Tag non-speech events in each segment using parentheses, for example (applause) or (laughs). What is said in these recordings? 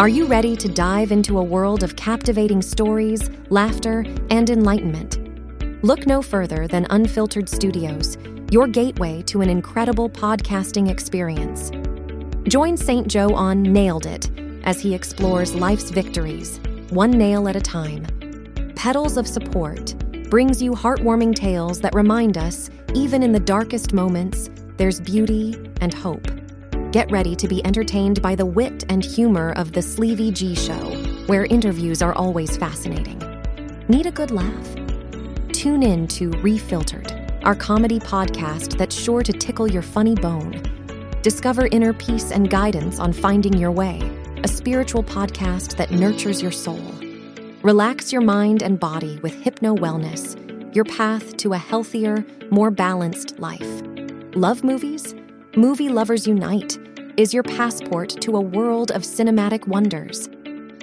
Are you ready to dive into a world of captivating stories, laughter, and enlightenment? Look no further than Unfiltered Studios, your gateway to an incredible podcasting experience. Join St. Joe on Nailed It as he explores life's victories, one nail at a time. Petals of Support brings you heartwarming tales that remind us, even in the darkest moments, there's beauty and hope. Get ready to be entertained by the wit and humor of The Sleevey G Show, where interviews are always fascinating. Need a good laugh? Tune in to Refiltered, our comedy podcast that's sure to tickle your funny bone. Discover inner peace and guidance on finding your way, a spiritual podcast that nurtures your soul. Relax your mind and body with Hypno Wellness, your path to a healthier, more balanced life. Love movies? Movie Lovers Unite is your passport to a world of cinematic wonders.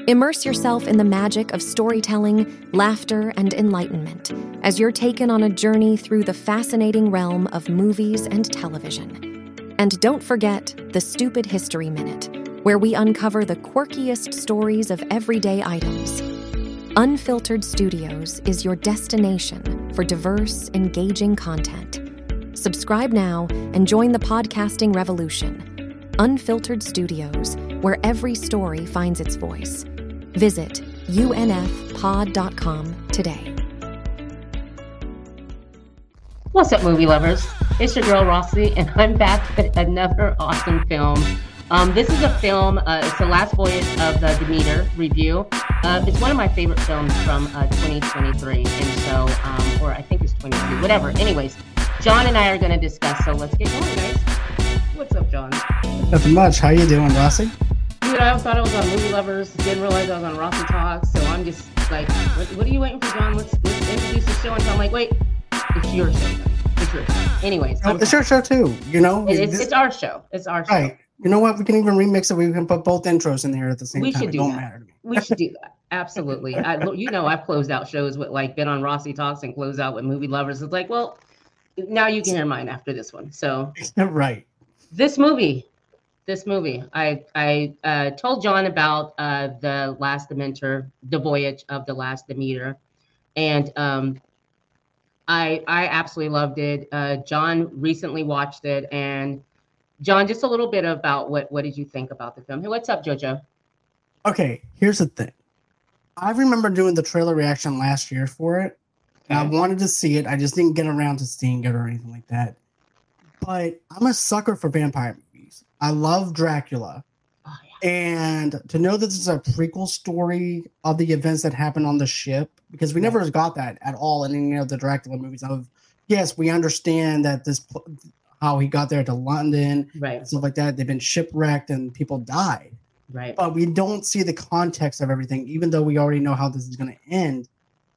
Immerse yourself in the magic of storytelling, laughter, and enlightenment as you're taken on a journey through the fascinating realm of movies and television. And don't forget the Stupid History Minute, where we uncover the quirkiest stories of everyday items. Unfiltered Studios is your destination for diverse, engaging content. Subscribe now and join the podcasting revolution. Unfiltered Studios, where every story finds its voice. Visit unfpod.com today. What's up, movie lovers? It's your girl Rossie, and I'm back with another awesome film. Um, this is a film, uh, it's the last voyage of the Demeter review. Uh, it's one of my favorite films from uh, 2023, and so, um, or I think it's 22, whatever. Anyways, John and I are going to discuss, so let's get going, guys. What's up, John? Nothing much. How you doing, Rossie? Dude, I thought I was on Movie Lovers. Didn't realize I was on Rossie Talks. So I'm just like, what, what, are you waiting for, John? Let's, let's introduce the show. And I'm like, wait, it's your show. It's your show. Anyways, oh, it's your show too. You know, it, it's, it's our show. It's our show. Right. You know what? We can even remix it. We can put both intros in here at the same we time. Should do that. We should do that. Absolutely. I, you know, I've closed out shows with like been on Rossie Talks and closed out with Movie Lovers. It's like, well, now you can hear mine after this one. So (laughs) right. This movie, this movie, I I uh, told John about uh, the Last Dementor, the voyage of the Last Demeter, and um, I I absolutely loved it. Uh, John recently watched it, and John, just a little bit about what what did you think about the film? Hey, what's up, JoJo? Okay, here's the thing. I remember doing the trailer reaction last year for it, and I wanted to see it. I just didn't get around to seeing it or anything like that. But I'm a sucker for vampire movies. I love Dracula. Oh, yeah. And to know that this is a prequel story of the events that happened on the ship, because we never got that at all in any of the Dracula movies. Of yes, we understand that this how he got there to London, right, stuff like that. They've been shipwrecked and people died, right. But we don't see the context of everything, even though we already know how this is going to end.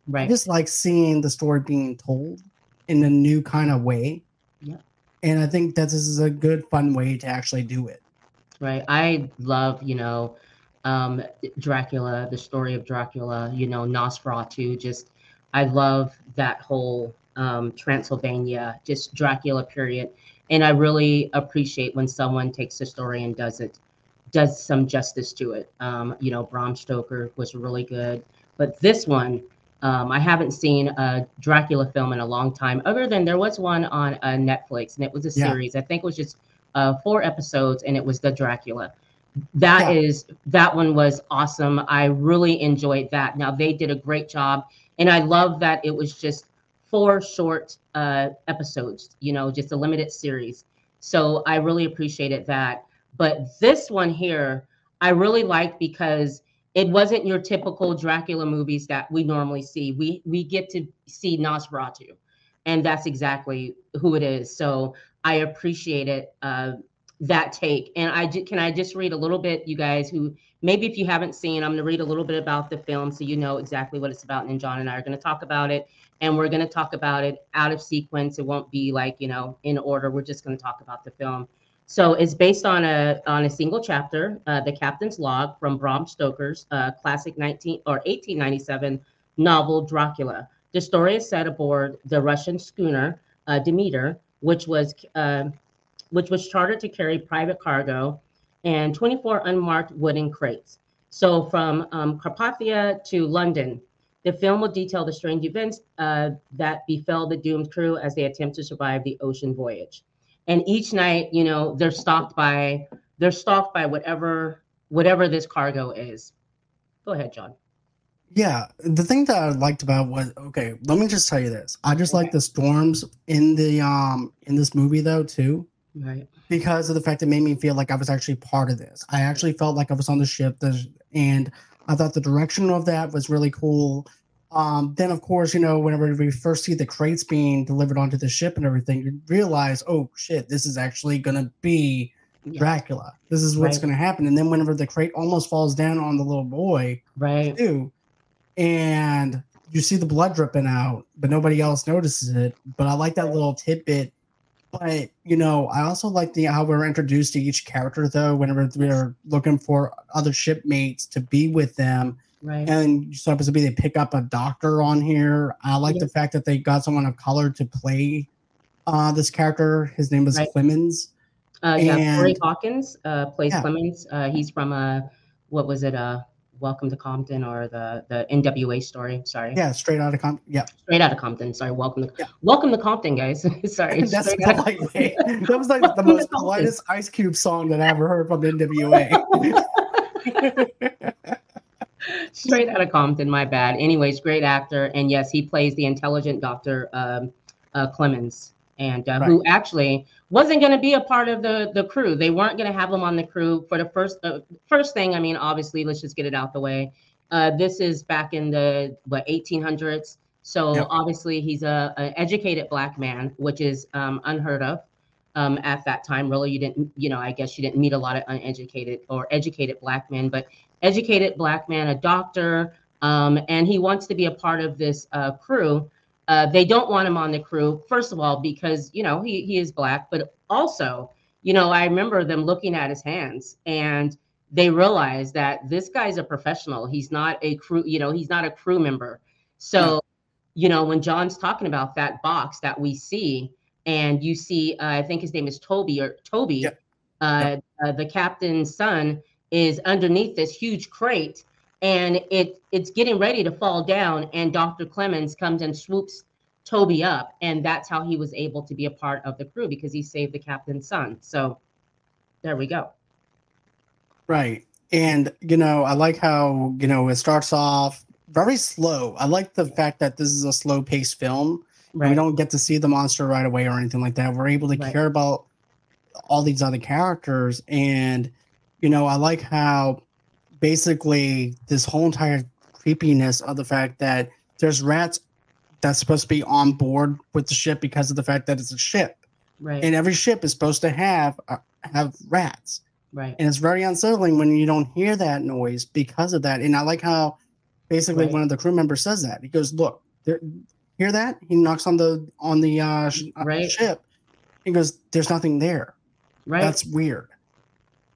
Right. I just like seeing the story being told in a new kind of way. Yeah. And I think that this is a good, fun way to actually do it. Right. I love, you know, um, Dracula, the story of Dracula, you know, Nosferatu. Just, I love that whole um, Transylvania, just Dracula period. And I really appreciate when someone takes a story and does it, does some justice to it. Um, you know, Bram Stoker was really good, but this one, um, I haven't seen a Dracula film in a long time, other than there was one on uh, Netflix, and it was a series. Yeah. I think it was just uh, four episodes, and it was the Dracula. That yeah. is that one was awesome. I really enjoyed that. Now they did a great job, and I love that it was just four short uh, episodes. You know, just a limited series. So I really appreciated that. But this one here, I really liked because it wasn't your typical Dracula movies that we normally see. We we get to see Nosferatu, and that's exactly who it is. So I appreciated uh, that take. And I can I just read a little bit, you guys who maybe if you haven't seen, I'm going to read a little bit about the film so you know exactly what it's about. And John and I are going to talk about it, and we're going to talk about it out of sequence. It won't be like you know in order. We're just going to talk about the film. So it's based on a on a single chapter, uh, the Captain's Log from Bram Stoker's uh, classic 19 or 1897 novel Dracula. The story is set aboard the Russian schooner uh, Demeter, which was uh, which was chartered to carry private cargo and 24 unmarked wooden crates. So from um, Carpathia to London, the film will detail the strange events uh, that befell the doomed crew as they attempt to survive the ocean voyage. And each night, you know, they're stalked by they're stalked by whatever whatever this cargo is. Go ahead, John. Yeah, the thing that I liked about was okay. Let me just tell you this. I just Okay. like the storms in the um in this movie though too Right. because of the fact it made me feel like I was actually part of this. I actually felt like I was on the ship, and I thought the direction of that was really cool. Um, then, of course, you know, whenever we first see the crates being delivered onto the ship and everything, you realize, oh shit, this is actually gonna be Yeah. Dracula. This is what's Right. gonna happen. And then, whenever the crate almost falls down on the little boy, Right. too, and you see the blood dripping out, but nobody else notices it. But I like that little tidbit. But you know, I also like the how we're introduced to each character though. Whenever we're looking for other shipmates to be with them, Right. and you're supposed to be they pick up a doctor on here. I like the fact that they got someone of color to play uh this character. His name is Right. Clemens. Uh, yeah, Corey Hawkins uh, plays Yeah. Clemens. Uh, he's from uh, what was it? Uh, Welcome to Compton or the the NWA story. Sorry, Yeah, straight out of Compton. yeah. straight out of Compton. Sorry, welcome to Yeah. welcome to Compton, guys. (laughs) Sorry, That's polite way. That was like the most politest Ice Cube song that I ever heard from the NWA. (laughs) (laughs) straight out of Compton. My bad. Anyways, great actor, and yes, he plays the intelligent Doctor um, uh, Clemens, and uh, who actually wasn't going to be a part of the the crew. They weren't going to have him on the crew for the first uh, first thing. I mean, obviously, let's just get it out the way. Uh, this is back in the what 1800s. So Yep. obviously, he's a an educated black man, which is um, unheard of. Um, at that time, really, you didn't, you know, I guess you didn't meet a lot of uneducated or educated black men, but educated black man, a doctor, um, and he wants to be a part of this uh, crew. Uh, they don't want him on the crew, first of all, because you know he he is black, but also, you know, I remember them looking at his hands and they realize that this guy's a professional. He's not a crew, you know, he's not a crew member. So, you know, when John's talking about that box that we see, and you see, uh, I think his name is Toby or Toby, Yep. uh, uh, the captain's son is underneath this huge crate and it it's getting ready to fall down and dr clemens comes and swoops toby up and that's how he was able to be a part of the crew because he saved the captain's son so there we go Right. And, you know, I like how, you know, it starts off very slow. I like the fact that this is a slow paced film. right We don't get to see the monster right away or anything like that. We're able to Right. care about all these other characters. And, you know, I like how basically this whole entire creepiness of the fact that there's rats that's supposed to be on board with the ship because of the fact that it's a ship. right And every ship is supposed to have uh, have rats. right and it's very unsettling when you don't hear that noise because of that. And I like how basically Right. one of the crew members says that he goes, "Look, there, hear that?" He knocks on the on the uh, sh- uh, Right. ship. He goes, "There's nothing there. right That's weird."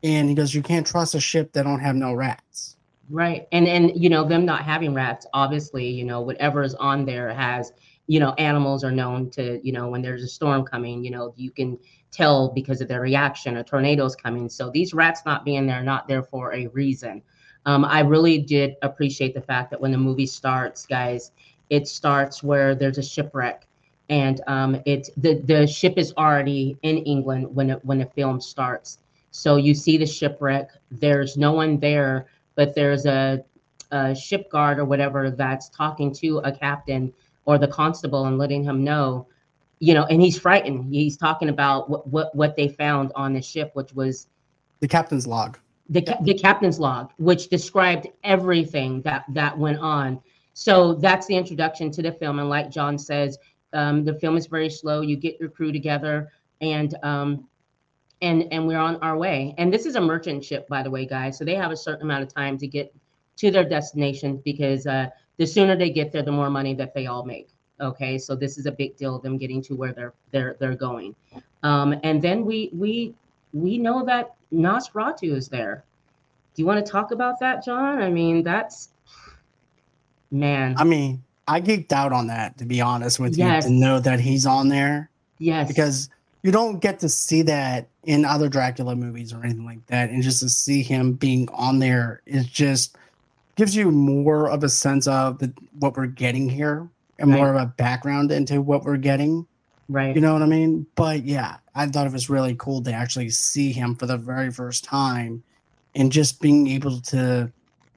And he goes, "You can't trust a ship that don't have no rats." Right. And and you know, them not having rats, obviously, you know, whatever is on there has, you know, animals are known to, you know, when there's a storm coming, you know, you can tell because of their reaction, a tornado's coming. So these rats not being there, not there for a reason. Um, I really did appreciate the fact that when the movie starts, guys, it starts where there's a shipwreck. And um, it's the the ship is already in England when it when the film starts. So you see the shipwreck. There's no one there but there's a, a ship guard or whatever that's talking to a captain or the constable and letting him know, you know, and he's frightened. He's talking about what what, what they found on the ship, which was The captain's log. the, ca- the captain's log, which described everything that that went on. So that's the introduction to the film. And like John says, um, the film is very slow. You get your crew together, and um, and and we're on our way. And this is a merchant ship, by the way, guys. So they have a certain amount of time to get to their destination because uh, the sooner they get there, the more money that they all make. Okay, so this is a big deal. Them getting to where they're they're they're going, um, and then we we we know that Nosferatu is there. Do you want to talk about that, John? I mean, that's man. I mean, I geeked out on that to be honest with Yes. you to know that he's on there yes. because you don't get to see that in other Dracula movies or anything like that. And just to see him being on there is just gives you more of a sense of the, what we're getting here and Right. more of a background into what we're getting. Right. You know what I mean? But yeah, I thought it was really cool to actually see him for the very first time and just being able to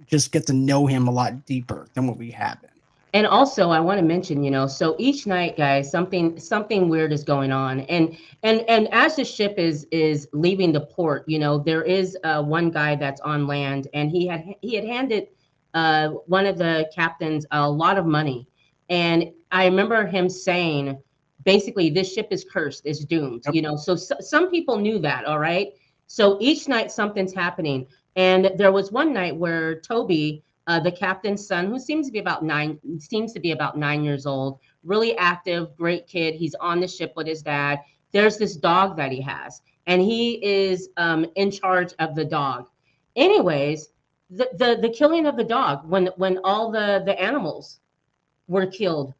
just get to know him a lot deeper than what we have been. And also i want to mention you know so each night guys something something weird is going on. And and and as the ship is is leaving the port you know there is uh, one guy that's on land and he had he had handed uh, one of the captains a lot of money. And i remember him saying basically this ship is cursed. It's doomed Yep. you know? So, so some people knew that all right? So each night something's happening. And there was one night where toby uh, the captain's son, who seems to be about nine, seems to be about nine years old, really active, great kid. He's on the ship with his dad. There's this dog that he has, and he is um, in charge of the dog. Anyways, the, the the killing of the dog when when all the the animals were killed.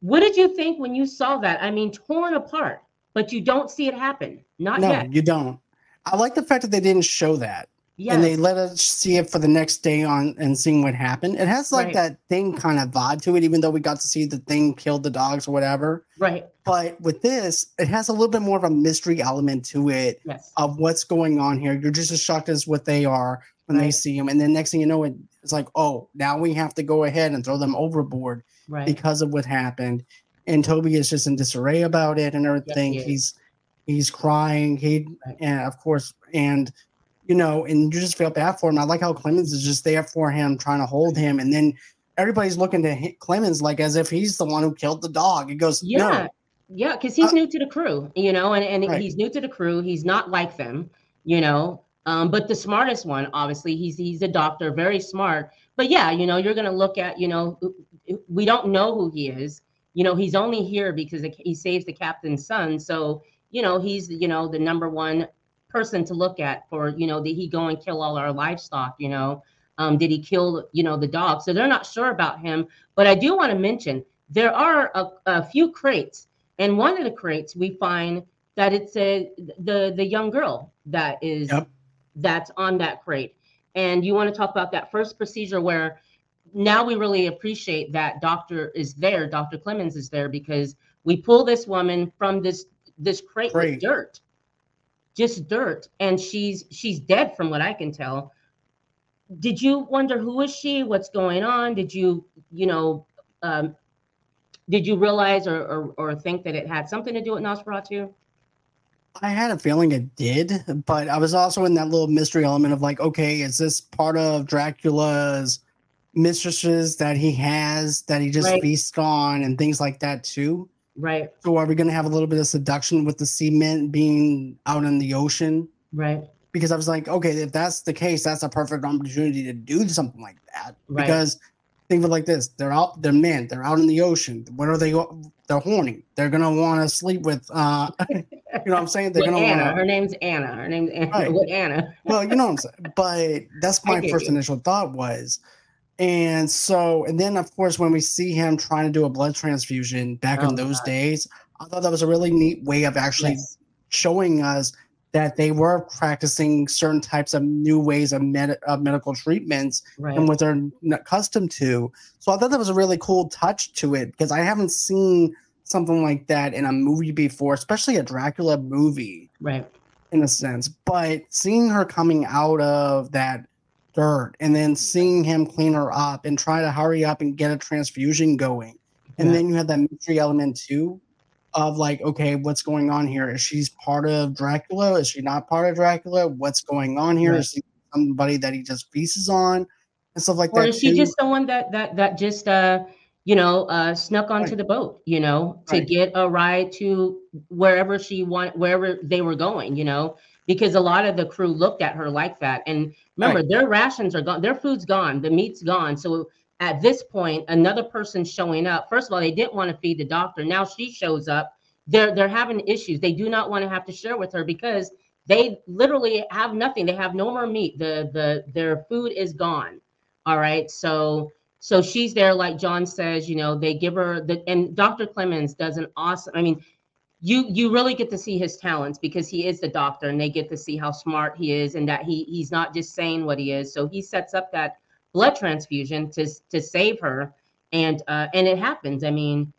What did you think when you saw that? I mean, torn apart, but you don't see it happen. Not no, yet. you don't. I like the fact that they didn't show that. Yes. and they let us see it for the next day on and seeing what happened. It has like Right. that thing kind of vibe to it, even though we got to see the thing killed the dogs or whatever. right. But with this, it has a little bit more of a mystery element to it Yes. of what's going on here. You're just as shocked as what they are when they see him, and then next thing you know, it, it's like, oh, now we have to go ahead and throw them overboard right. because of what happened. And Toby is just in disarray about it and everything. he he's he's crying. He Right. and of course, and you know, and you just feel bad for him. I like how Clemens is just there for him, trying to hold him, and then everybody's looking to hit Clemens like as if he's the one who killed the dog. He goes, Yeah. no, Yeah, because he's Uh, new to the crew, you know, and, and Right. he's new to the crew. He's not like them, you know. Um, but the smartest one, obviously, he's he's a doctor, very smart. But yeah, you know, you're gonna look at, you know, we don't know who he is. You know, he's only here because he saves the captain's son. So, you know, he's you know the number one person to look at for, you know, did he go and kill all our livestock? You know, um, did he kill, you know, the dog? So they're not sure about him. But I do want to mention there are a, a few crates, and one of the crates we find that it's a the the young girl that is Yep. that's on that crate. And you want to talk about that first procedure where now we really appreciate that doctor is there, Dr. Clemens is there because we pull this woman from this this crate Crate. with dirt. Just dirt. And she's she's dead from what I can tell. Did you wonder who is she? What's going on? Did you, you know, um, did you realize or, or or think that it had something to do with Nosferatu? I had a feeling it did, but I was also in that little mystery element of like, okay, is this part of Dracula's mistresses that he has that he just Right. feasts on and things like that too? Right, So are we going to have a little bit of seduction with the cement being out in the ocean? right, Because I was like, okay, if that's the case, that's a perfect opportunity to do something like that. Right. Because think of it like this: they're out, they're men, they're out in the ocean. What are they? They're horny. They're gonna want to sleep with. uh (laughs) You know what I'm saying? They're gonna Anna. want. Her name's Anna. Her name's Anna. Right. (laughs) With Anna. Well, you know what I'm saying. But that's my first you. initial thought was. And so, and then of course, when we see him trying to do a blood transfusion back Oh, in those God. days, I thought that was a really neat way of actually Yes. showing us that they were practicing certain types of new ways of, med- of medical treatments Right. and what they're accustomed to. So I thought that was a really cool touch to it because I haven't seen something like that in a movie before, especially a Dracula movie Right. in a sense. But seeing her coming out of that dirt and then seeing him clean her up and try to hurry up and get a transfusion going. And Yeah. then you have that mystery element too of like, okay, what's going on here? Is she's part of Dracula? Is she not part of Dracula? What's going on here? Right. Is she somebody that he just pieces on and stuff like that? Or that? is she too? just someone that that that just uh you know uh snuck onto Right. the boat, you know, to Right. get a ride to wherever she want wherever they were going, you know, because a lot of the crew looked at her like that. And remember, Right. their rations are gone, their food's gone, the meat's gone. So at this point, another person showing up. First of all, they didn't want to feed the doctor. Now she shows up. They're they're having issues. They do not want to have to share with her because they literally have nothing. They have no more meat. The the their food is gone. All right. So so she's there, like John says, you know, they give her the and Dr. Clemens does an awesome. I mean, you you really get to see his talents because he is the doctor and they get to see how smart he is and that he he's not just saying what he is. So he sets up that blood transfusion to to save her. And uh and it happens. I mean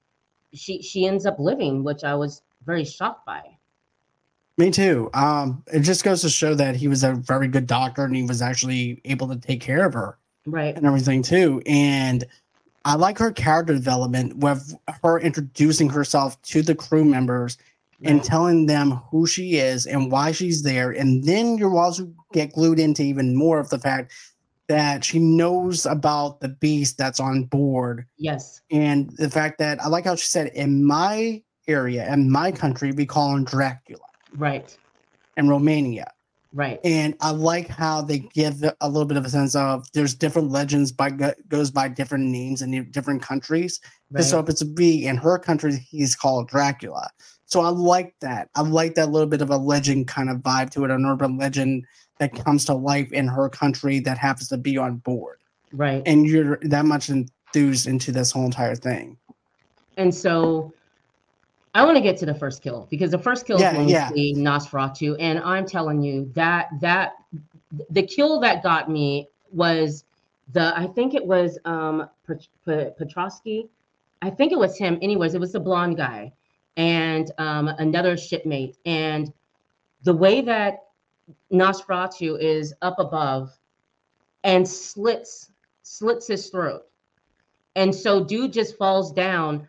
she she ends up living which i was very shocked by. Me too. Um, it just goes to show that he was a very good doctor and he was actually able to take care of her right. and everything too. And I like her character development with her introducing herself to the crew members and telling them who she is and why she's there. And then you also get glued into even more of the fact that she knows about the beast that's on board. Yes. And the fact that I like how she said, in my area, in my country, we call him Dracula. Right. In Romania. Right And I like how they give a little bit of a sense of there's different legends by goes by different names in different countries. right So if it's a B in her country, he's called Dracula. So I like that. I like that little bit of a legend kind of vibe to it, an urban legend that comes to life in her country that happens to be on board. right And you're that much enthused into this whole entire thing. And so I want to get to the first kill because the first kill Yeah, is yeah. Nosferatu. And I'm telling you that that the kill that got me was the I think it was um Pet- Pet- Petrofsky. I think it was him. Anyways, it was the blonde guy and um another shipmate. And the way that Nosferatu is up above and slits slits his throat. And so dude just falls down.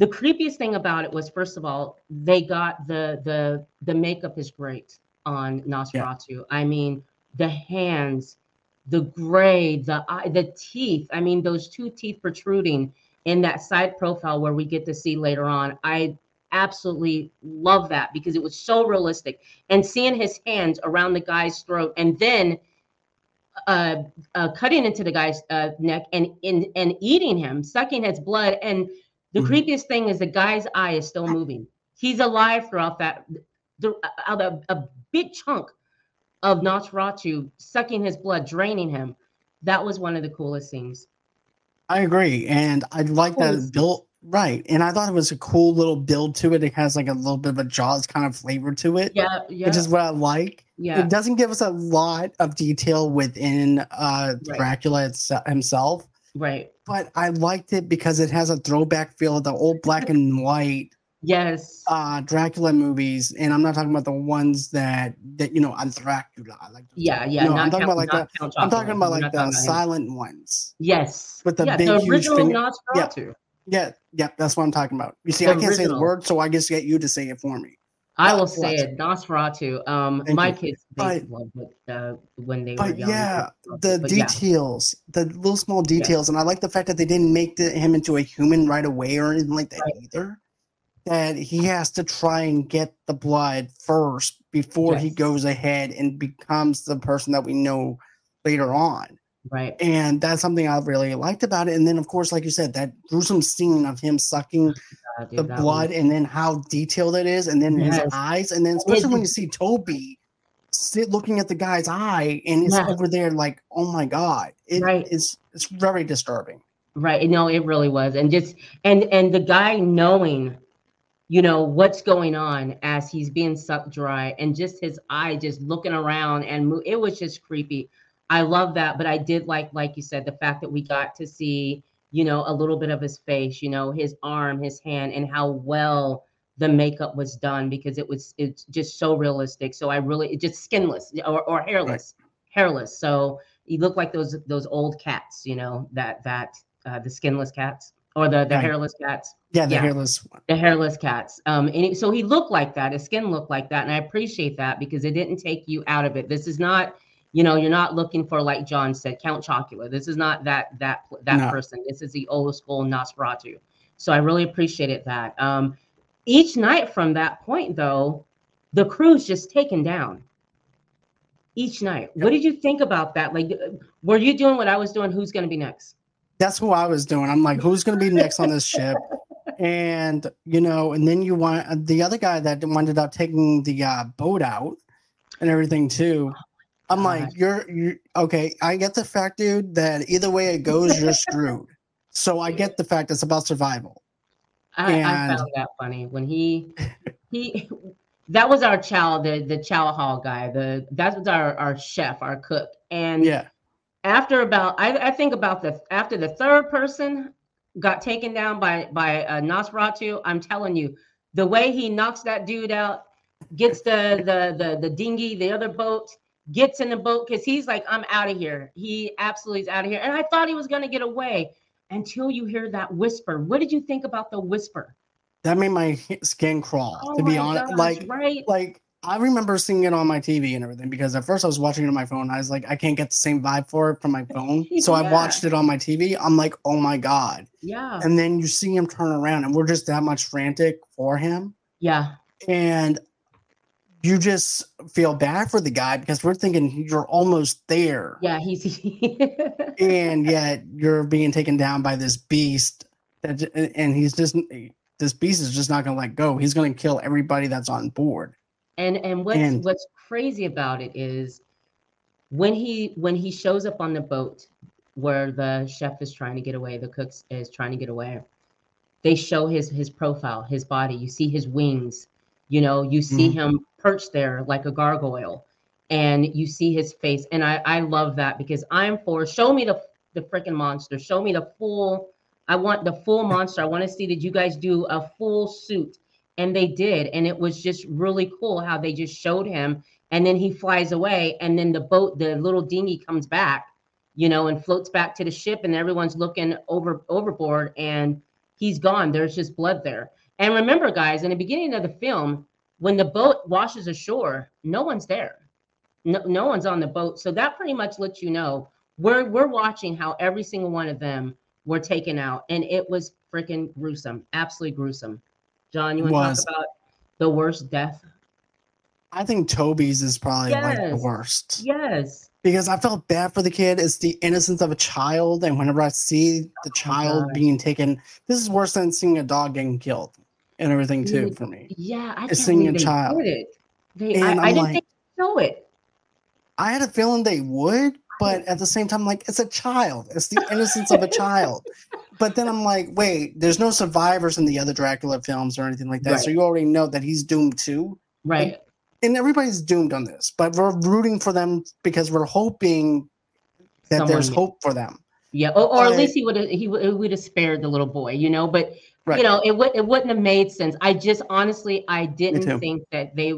The creepiest thing about it was first of all, they got the the the makeup is great on Nosferatu. I mean, the hands, the gray, the eye, the teeth. I mean, those two teeth protruding in that side profile where we get to see later on. I absolutely love that because it was so realistic. And seeing his hands around the guy's throat and then uh, uh, cutting into the guy's uh, neck and in and eating him, sucking his blood. And the Mhm. creepiest thing is the guy's eye is still moving. He's alive throughout that. The, out of a big chunk of Nosferatu sucking his blood, draining him. That was one of the coolest things. I agree. And I like Cool. that build right. And I thought it was a cool little build to it. It has like a little bit of a Jaws kind of flavor to it, Yeah, yeah, which is what I like. yeah, It doesn't give us a lot of detail within uh Right. Dracula itse- himself, right. but I liked it because it has a throwback feel of the old black and (laughs) white Yes, uh Dracula movies. And I'm not talking about the ones that that you know, I'm Dracula. Like yeah, yeah. No, I'm talking Count- about like Count I'm talking about like the about him. silent ones. Yes, with the yeah, big, the huge original finger- Nosferatu. Yeah, yeah, that's what I'm talking about. You see, The I can't say the word, so I just get you to say it for me. I will say it, Nosferatu. Um, Thank my you. kids they But- loved it uh, when they were young. yeah, the But yeah. details, the little small details, and I like the fact that they didn't make the, him into a human right away or anything like that Right. either. That he has to try and get the blood first before he goes ahead and becomes the person that we know later on. right, And that's something I really liked about it. And then, of course, like you said, that gruesome scene of him sucking Uh, dude, the blood was- and then how detailed it is and then Yes. his eyes and then especially when you see toby sit looking at the guy's eye and it's Yeah. over there like oh my god it, Right. it's it's very disturbing Right. No, it really was. And just and and the guy knowing, you know, what's going on as he's being sucked dry and just his eye just looking around and it was just creepy. I love that, but I did like like you said the fact that we got to see, you know, a little bit of his face, you know, his arm, his hand and how well the makeup was done because it was it's just so realistic. So I really it just skinless or, or hairless. Hairless. So he looked like those those old cats, you know, that that uh, the skinless cats or the the Right. hairless cats, yeah the Yeah. hairless one the hairless cats. Um, and it, so he looked like that. His skin looked like that, and I appreciate that because it didn't take you out of it. This is not, you know, you're not looking for like John said, Count Chocula. This is not that that that No. person. This is the old school Nosferatu. So I really appreciated that. Um, each night from that point, though, the crew's just taken down. Each night. What did you think about that? Like, were you doing what I was doing? Who's going to be next? that's who i was doing i'm like who's going to be next on this ship and you know and then you want the other guy that ended up taking the uh, boat out and everything too i'm like God. you're you okay i get the fact dude that either way it goes you're (laughs) screwed so i get the fact it's about survival I, I found that funny when he he that was our chow, the the chow hall guy. The that was our our chef, our cook. And Yeah. after about I, I think about the after the third person got taken down by by uh, Nosferatu, I'm telling you, the way he knocks that dude out, gets the the the the dinghy, the other boat, gets in the boat because he's like, I'm out of here. He absolutely is out of here. And I thought he was gonna get away until you hear that whisper. What did you think about the whisper? That made my skin crawl, Oh to be honest. gosh, Like right? like I remember seeing it on my TV and everything because at first I was watching it on my phone. I was like, I can't get the same vibe for it from my phone. (laughs) So I watched it on my TV. I'm like, oh my God. Yeah. And then you see him turn around and we're just that much frantic for him. Yeah. And you just feel bad for the guy because we're thinking you're almost there. Yeah. He's (laughs) And yet you're being taken down by this beast that and he's just this beast is just not gonna let go. He's gonna kill everybody that's on board. And and what's And- what's crazy about it is when he when he shows up on the boat where the chef is trying to get away, the cook is trying to get away. They show his his profile, his body. You see his wings. You know, you see Mhm. him perched there like a gargoyle, and you see his face. And I I love that because I'm for show me the the freaking monster. Show me the full. I want the full monster. I want to see that you guys do a full suit and they did and it was just really cool how they just showed him and then he flies away and then the boat the little dinghy comes back you know and floats back to the ship and everyone's looking over overboard and he's gone there's just blood there and remember guys in the beginning of the film when the boat washes ashore no one's there. No, no one's on the boat. So that pretty much lets you know we're we're watching how every single one of them were taken out. And it was freaking gruesome absolutely gruesome. John you want to talk about the worst death? I think Toby's is probably like the worst. Yes. Because I felt bad for the kid. It's the innocence of a child, and whenever I see oh the child Oh being taken, this is worse than seeing a dog getting killed and everything too for me. yeah i can't a they child. it they And i, I'm didn't like- think they'd it I had a feeling they would, but at the same time, like it's a child. It's the innocence of a child. But then I'm like, wait, there's no survivors in the other Dracula films or anything like that. So you already know that he's doomed too. right And everybody's doomed on this, but we're rooting for them because we're hoping that there's Someone- hope for them. Yeah, or, or at least he would have he would would have spared the little boy, you know. But Right. you know, it would it wouldn't have made sense. I just honestly, I didn't think that they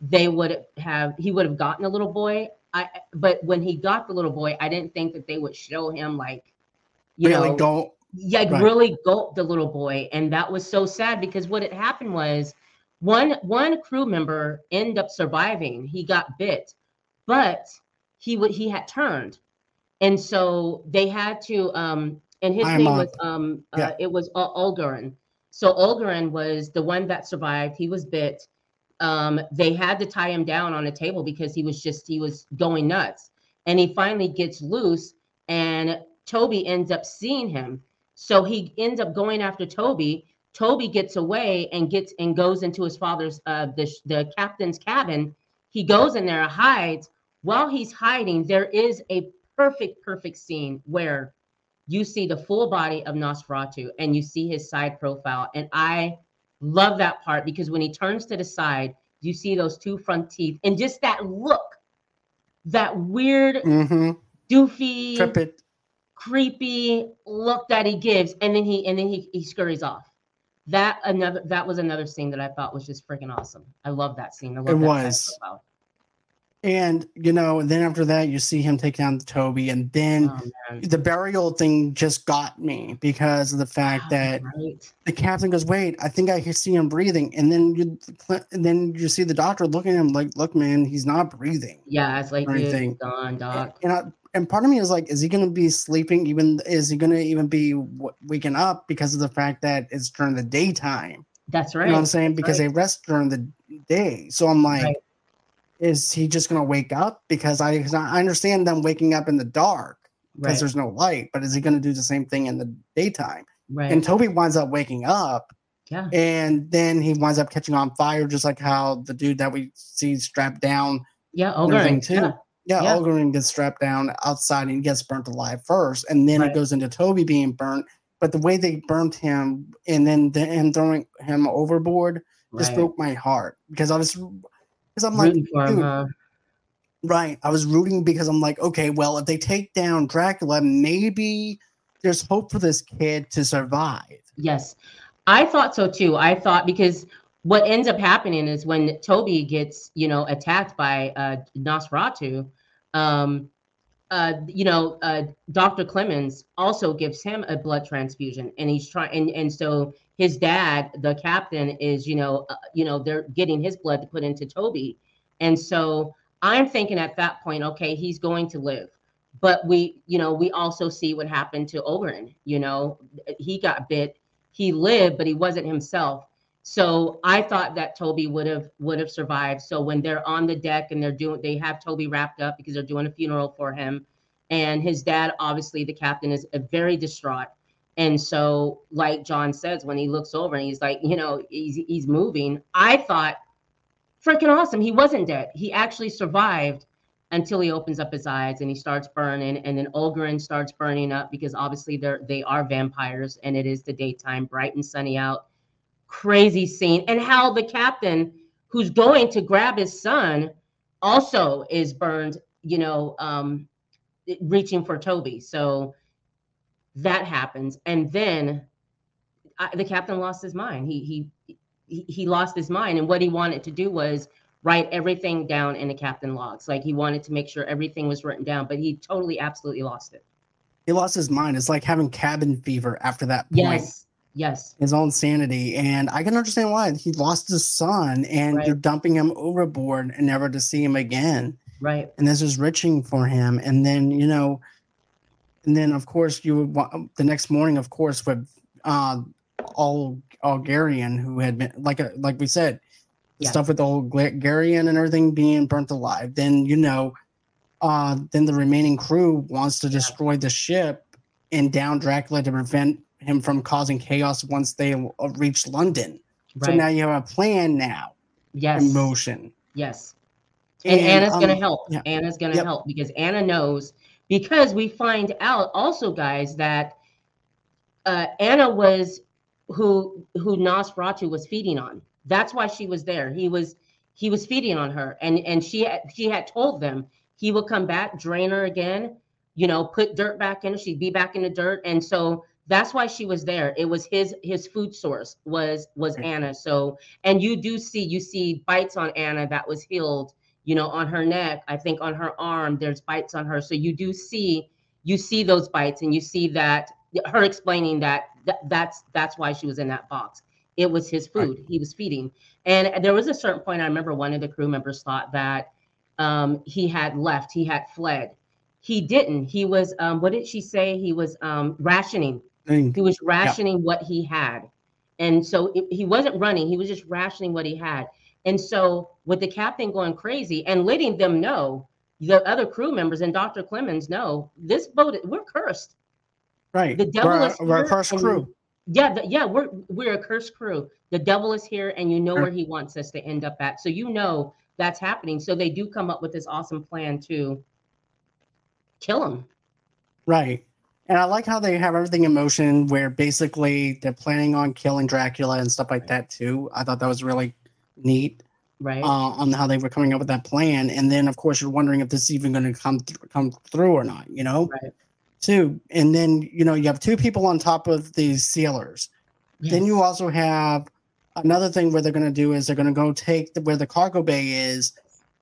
they would have he would have gotten a little boy. I but when he got the little boy, I didn't think that they would show him like you really know don't yeah Right. really gulped the little boy and that was so sad because what had happened was one one crew member ended up surviving he got bit but he would he had turned and so they had to um and his I'm name on. was um uh, Yeah. it was Olgaren so Olgaren was the one that survived he was bit um they had to tie him down on a table because he was just he was going nuts and he finally gets loose and Toby ends up seeing him. So he ends up going after Toby. Toby gets away and gets and goes into his father's uh the the captain's cabin. He goes in there, hides. While he's hiding, there is a perfect perfect scene where you see the full body of Nosferatu and you see his side profile and I love that part because when he turns to the side, you see those two front teeth and just that look. That weird mm-hmm, doofy creepy look that he gives and then he and then he, he scurries off that another that was another scene that i thought was just freaking awesome i love that scene I love It that was. profile. And you know, and then after that, you see him take down Toby, and then Oh, the burial thing just got me because of the fact oh, that right the captain goes, "Wait, I think I see him breathing," and then you, and then you see the doctor looking at him like, "Look, man, he's not breathing." yeah it's like anything. gone doc And I, and part of me is like, is he going to be sleeping? Even is he going to even be w- waking up because of the fact that it's during the daytime? that's right You know what I'm saying? Because right. they rest during the day. So I'm like, Right. Is he just going to wake up? Because I, I understand them waking up in the dark because right there's no light, but is he going to do the same thing in the daytime? right And Toby winds up waking up yeah and then he winds up catching on fire, just like how the dude that we see strapped down. yeah everything too. yeah. Yeah, Yeah. Gets strapped down outside and gets burnt alive first. And then Right. it goes into Toby being burnt. But the way they burnt him and then the, him throwing him overboard just broke my heart because I was because I'm like, Rooting for him, dude, huh? right. I was rooting because I'm like, okay, well, if they take down Dracula, maybe there's hope for this kid to survive. Yes, I thought so too. I thought because what ends up happening is when Toby gets, you know, attacked by uh, Nosferatu, um, uh, you know, uh, Dr. Clemens also gives him a blood transfusion, and he's trying, and, and so his dad, the captain, is, you know, uh, you know, they're getting his blood to put into Toby, and so I'm thinking at that point, okay, he's going to live. But we, you know, we also see what happened to Oberon. You know, he got bit he lived, but he wasn't himself. So I thought that Toby would have would have survived. So when they're on the deck and they're doing, they have Toby wrapped up because they're doing a funeral for him, and his dad, obviously the captain, is very distraught. And so, like John says, when he looks over and he's like, you know, he's he's moving. I thought, freaking awesome. He wasn't dead. He actually survived until he opens up his eyes and he starts burning and then Olgaren starts burning up because obviously they're they are vampires and it is the daytime bright and sunny out crazy scene and how the captain who's going to grab his son also is burned you know um reaching for Toby so that happens and then I, the captain lost his mind he he he he lost his mind and what he wanted to do was write everything down in the captain logs. Like he wanted to make sure everything was written down, but he totally, absolutely lost it. He lost his mind. It's like having cabin fever after that point. Yes, yes, His own sanity. And I can understand why. He lost his son and Right. you're dumping him overboard and never to see him again. right, and this is riching for him and then you know and then of course you would want the next morning of course with uh all Olgaren who had been like a, like we said the Yeah. stuff with the whole Olgaren and everything being burnt alive then you know uh then the remaining crew wants to destroy the ship and down Dracula to prevent him from causing chaos once they uh, reach London so now you have a plan now yes, in motion yes. And, Anna's going to um, help. yeah. Anna's going to Yep. help because Anna knows. Because we find out also, guys, that uh, Anna was who who Nosferatu was feeding on. That's why she was there. He was he was feeding on her, and and she had, she had told them he would come back, drain her again, you know, put dirt back in her. She'd be back in the dirt, and so that's why she was there. It was his his food source was was Anna. So and you do see you see bites on Anna that was healed you know on her neck i think on her arm there's bites on her. So you do see you see those bites and you see that her explaining that th- that's that's why she was in that box. It was his food he was feeding. And there was a certain point i remember one of the crew members thought that um, he had left he had fled. He didn't he was um, what did she say? He was um, rationing. And- he was rationing what he had. And so it, he wasn't running he was just rationing what he had and so with the captain going crazy and letting them know the other crew members and dr clemens know this boat we're cursed. Right. The devil we're, is we're a and- crew. Yeah the, yeah we're we're a cursed crew. The devil is here and you know where he wants us to end up at. So you know that's happening. So they do come up with this awesome plan to kill him. Right. And I like how they have everything in motion where basically they're planning on killing Dracula and stuff like that too. I thought that was really neat right uh, on how they were coming up with that plan. And then of course you're wondering if this is even going to come th- come through or not, you know? Right. Too. And then, you know, you have two people on top of these sealers. Then you also have another thing where they're going to do is they're going to go take the, where the cargo bay is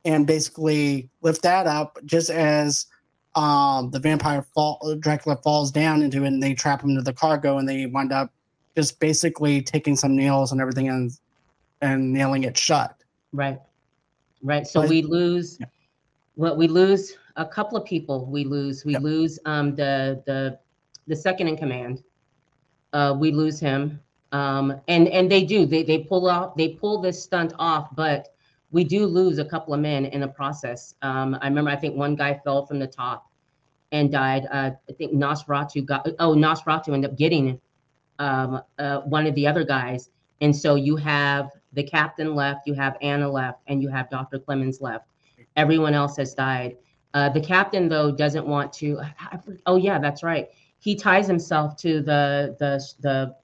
and basically lift that up just as um, the vampire fall Dracula falls down into it and they trap him into the cargo and they wind up just basically taking some nails and everything and and nailing it shut. Right. Right. So But- we lose Yeah. what we lose a couple of people. We lose we Yep. lose um the the the second in command. Uh we lose him. Um and and they do they they pull off they pull this stunt off, but we do lose a couple of men in the process. Um I remember I think one guy fell from the top and died. Uh I think Nosferatu got oh Nosferatu ended up getting um uh one of the other guys. And so you have the captain left, you have Anna left, and you have Dr. Clemens left. Everyone else has died. Uh, the captain, though, doesn't want to. Oh yeah, that's right. He ties himself to the the the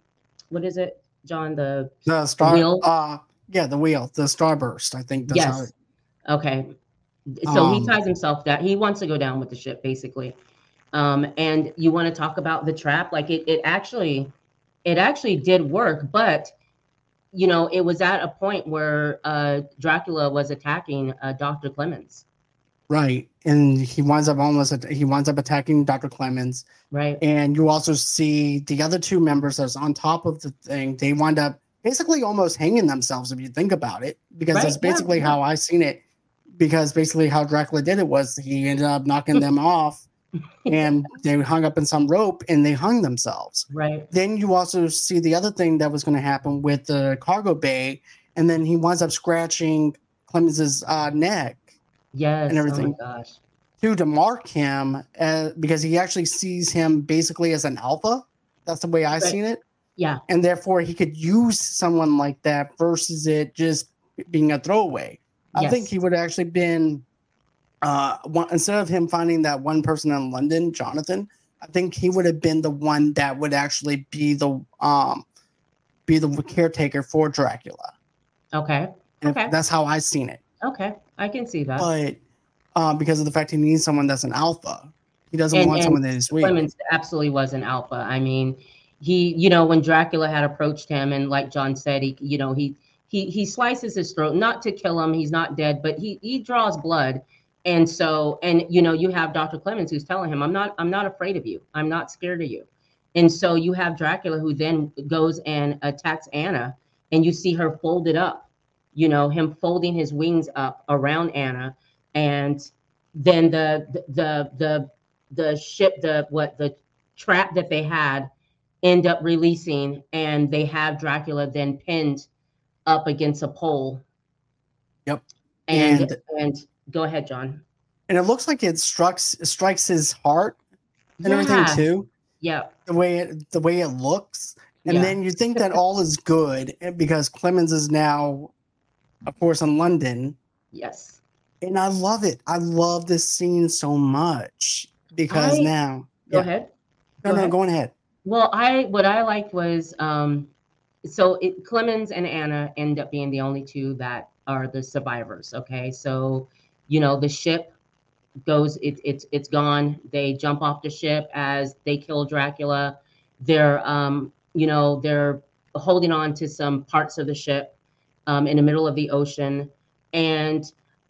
what is it, John? The The star Wheel? uh Yeah, the wheel, the starburst. I think that's yes. it, Okay. So he Um, ties himself down. He wants to go down with the ship, basically. Um, and you want to talk about the trap? Like it, it actually, it actually did work, but you know, it was at a point where uh, Dracula was attacking uh, Dr. Clemens, right. And he winds up almost at- he winds up attacking Dr. Clemens. right? And you also see the other two members that's on top of the thing, they wind up basically almost hanging themselves if you think about it. Because Right, that's basically yeah. how I seen it. Because basically how Dracula did it was he ended up knocking (laughs) them off and they hung up in some rope and they hung themselves. Right. then you also see the other thing that was going to happen with the cargo bay, and then he winds up scratching Clemens's uh, neck Yes. And everything. Oh my gosh. too to mark him uh, because he actually sees him basically as an alpha. That's the way I Right. seen it, Yeah. and therefore he could use someone like that versus it just being a throwaway. I think he would have actually been uh, one, instead of him finding that one person in London, Jonathan. I think he would have been the one that would actually be the um be the caretaker for Dracula. Okay. And Okay. That's how I seen it. Okay. I can see that. But um, because of the fact he needs someone that's an alpha, he doesn't And- want and someone that is weak. Clemens absolutely was an alpha. I mean, he, you know, when Dracula had approached him, and like John said, he, you know, he he he slices his throat, not to kill him. He's not dead, but he he draws blood. And so, and you know, you have Dr. Clemens who's telling him, "I'm not, I'm not afraid of you. I'm not scared of you." And so you have Dracula who then goes and attacks Anna, and you see her folded up. You know, him folding his wings up around Anna, and then the the the the ship, the what the trap that they had, end up releasing, and they have Dracula then pinned up against a pole. Yep. And And- and, go ahead, John. and it looks like it strikes strikes his heart and Yeah. everything too. Yeah. The way it the way it looks, and yeah. then you think that all is good because Clemens is now, of course, in London, yes. and I love it. I love this scene so much because I- now. Go Yeah. ahead. No, Go no, ahead. go ahead. Well, I what I liked was um so it Clemens and Anna end up being the only two that are the survivors. Okay. So, you know, the ship goes, it, it's it's gone. They jump off the ship as they kill Dracula. They're um, you know, they're holding on to some parts of the ship um in the middle of the ocean. And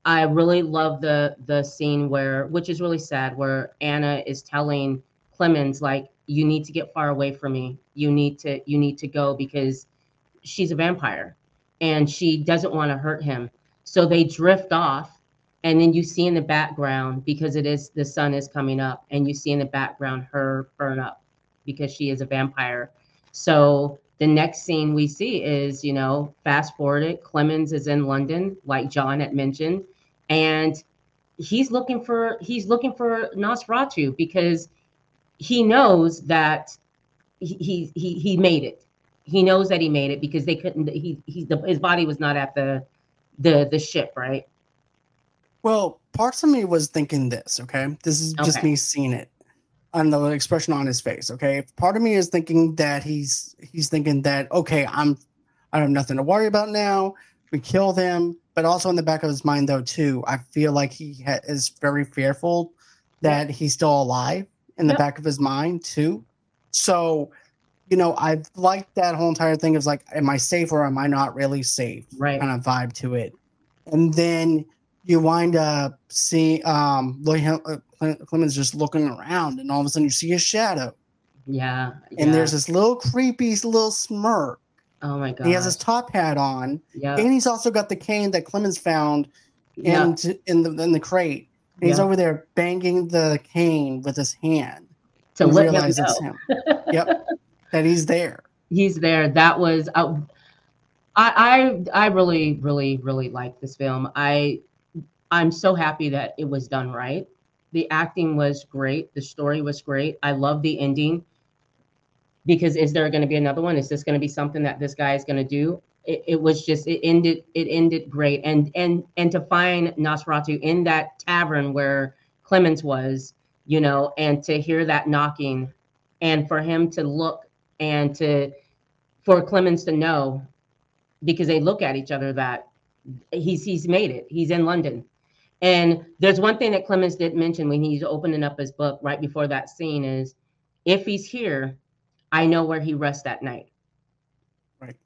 I really love the the scene where, which is really sad, where Anna is telling Clemens like, "You need to get far away from me. You need to you need to go because she's a vampire, and she doesn't want to hurt him." So they drift off, and then you see in the background because it is the sun is coming up, and you see in the background her burn up because she is a vampire. So the next scene we see is, you know, fast forwarded, Clemens is in London, like John had mentioned, and he's looking for he's looking for Nosferatu because he knows that he he he, he made it. He knows that he made it because they couldn't. He he the, his body was not at the the the ship, right? Well, parts of me was thinking this, okay? This is just me seeing it on the expression on his face, okay? Part of me is thinking that he's he's thinking that okay, I'm I have nothing to worry about now. We kill them, but also in the back of his mind though too, I feel like he ha- is very fearful that he's still alive in the Yep. back of his mind too. So, you know, I like that whole entire thing of like, am I safe or am I not really safe? Right. kind of vibe to it. And then you wind up seeing um uh, Clemens just looking around, and all of a sudden you see a shadow, Yeah. and yeah. there's this little creepy little smirk. oh my god. He has his top hat on, yeah. and he's also got the cane that Clemens found yeah. in in the in the crate. And he's over there banging the cane with his hand to let him realize know. it's him. yep, (laughs) that he's there. he's there. That was uh, I I I really really really like this film. I I'm so happy that it was done right. The acting was great. The story was great. I love the ending. Because is there going to be another one? Is this going to be something that this guy is going to do? It, it was just it ended it ended great and and and to find Nosferatu in that tavern where Clemens was, you know, and to hear that knocking, and for him to look and to for Clemens to know because they look at each other that he's he's made it. He's in London. And there's one thing that Clemens did mention when he's opening up his book right before that scene is if he's here, I know where he rests at night. Right.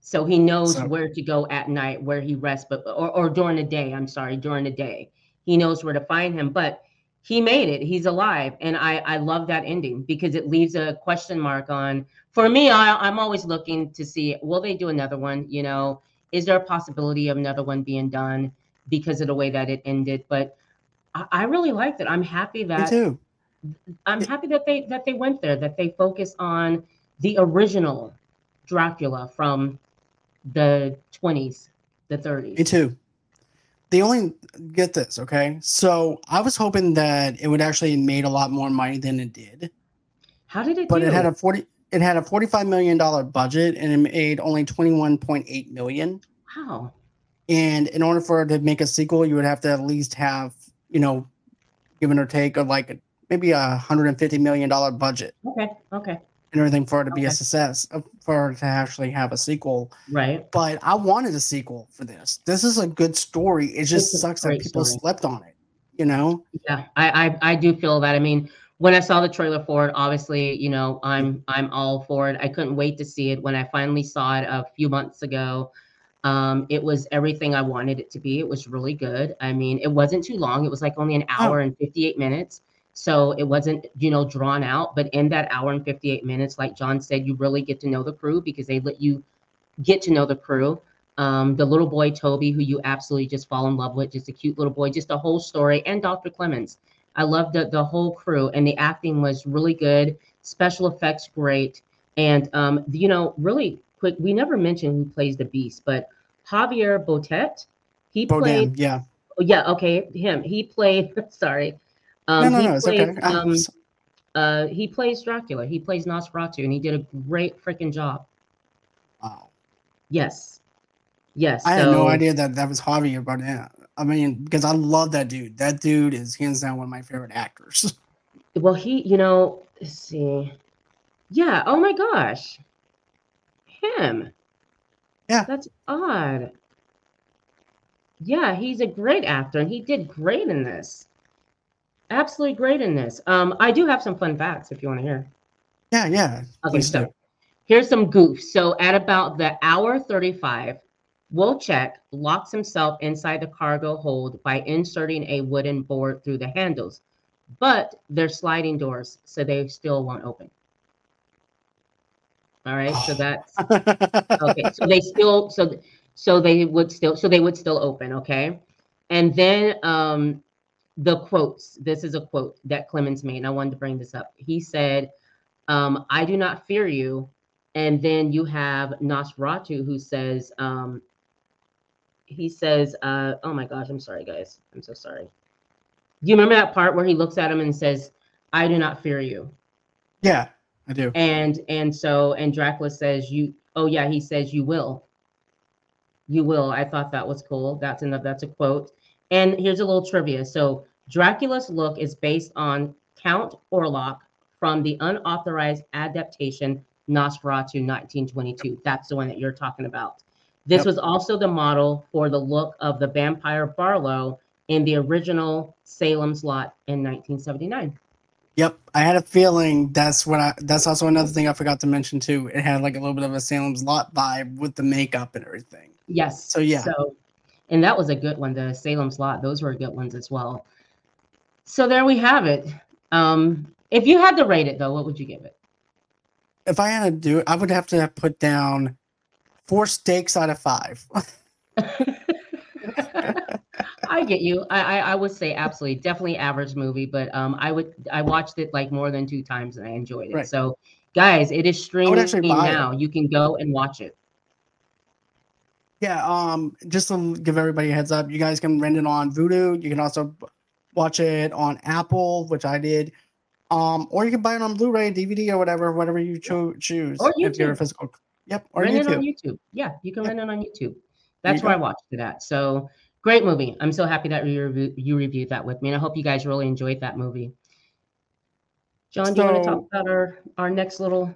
So he knows So- where to go at night, where he rests, but or, or during the day. I'm sorry, during the day. He knows where to find him. But he made it. He's alive. And I, I love that ending because it leaves a question mark on for me, I, I'm always looking to see will they do another one? You know, is there a possibility of another one being done because of the way that it ended? But I, I really liked it. I'm happy Me that too. I'm happy that they that they went there, that they focus on the original Dracula from the 20s, the 30s. Me too. The only get this, okay? So I was hoping that it would actually made a lot more money than it did, How did it but do? it had a forty it had a forty five million dollar budget and it made only twenty one point eight million. wow. And in order for it to make a sequel, you would have to at least have you know, given or take, of like maybe a hundred and fifty million dollar budget Okay. Okay. and everything for it to be a success, uh, for it to actually have a sequel. Right. but I wanted a sequel for this. This is a good story. It just It's sucks that people story. slept on it. You know, Yeah, I, I I do feel that. I mean, when I saw the trailer for it, obviously, you know, I'm I'm all for it. I couldn't wait to see it. When I finally saw it a few months ago, um, it was everything I wanted it to be. It was really good. I mean, it wasn't too long. It was like only an hour and 58 minutes. So it wasn't, you know, drawn out. But in that hour and 58 minutes, like John said, you really get to know the crew because they let you get to know the crew. Um, the little boy Toby, who you absolutely just fall in love with, just a cute little boy, just a whole story, and Dr. Clemens. I loved the, the whole crew, and the acting was really good. Special effects great, and um, you know, really quick. We never mentioned who plays the Beast, but Javier Botet. He played. Yeah. oh, Yeah, okay, him. He played. (laughs) Sorry. Um, no, no, he no, it's played, okay. Um, uh, he plays Dracula. He plays Nosferatu, and he did a great freaking job. wow. Yes, yes. I had no idea that that was Javier Bardem. I mean, because I love that dude. That dude is hands down one of my favorite actors. (laughs) Well, he, you know, let's see. Yeah. Oh my gosh. Him. Yeah. That's odd. Yeah, he's a great actor and he did great in this. Absolutely great in this. Um, I do have some fun facts if you want to hear. yeah, yeah. Okay, so do. here's some goofs. So at about the hour 35, Wojchek locks himself inside the cargo hold by inserting a wooden board through the handles, but they're sliding doors, so they still won't open. All right, so (sighs) that's okay. So they still so so they would still so they would still open. Okay, and then um the quotes. This is a quote that Clemens made. And I wanted to bring this up. He said, um, "I do not fear you," and then you have Nosferatu who says, um, he says, uh, "Oh my gosh, I'm sorry, guys. I'm so sorry." Do you remember that part where he looks at him and says, "I do not fear you"? yeah, I do. and and so and Dracula says you oh yeah he says you will. You will. I thought that was cool. That's enough. that's a quote. And here's a little trivia. So Dracula's look is based on Count Orlok from the unauthorized adaptation Nosferatu 1922 that's the one that you're talking about. This Yep. was also the model for the look of the vampire Barlow in the original Salem's Lot in 1979 Yep, I had a feeling that's what I. That's also another thing I forgot to mention too. It had like a little bit of a Salem's Lot vibe with the makeup and everything. Yes. So, yeah. So, and that was a good one. The Salem's Lot. Those were good ones as well. So there we have it. Um, if you had to rate it though, what would you give it? If I had to do it, I would have to put down four steaks out of five. (laughs) I get you. I, I I would say absolutely, definitely average movie, but um, I would I watched it like more than two times and I enjoyed it. Right. So, guys, it is streaming buy it. now. You can go and watch it. Yeah, um, just to give everybody a heads up, you guys can rent it on Vudu. You can also watch it on Apple, which I did. Um, or you can buy it on Blu-ray, DVD, or whatever, whatever you cho- choose. Or if you're a YouTube. physical. Yep, or rent it on YouTube. YouTube. Yeah, you can Yeah. rent it on YouTube. That's you where I watched it at. So great movie. I'm so happy that you you reviewed that with me, and I hope you guys really enjoyed that movie. John, do you want to talk about our our next little?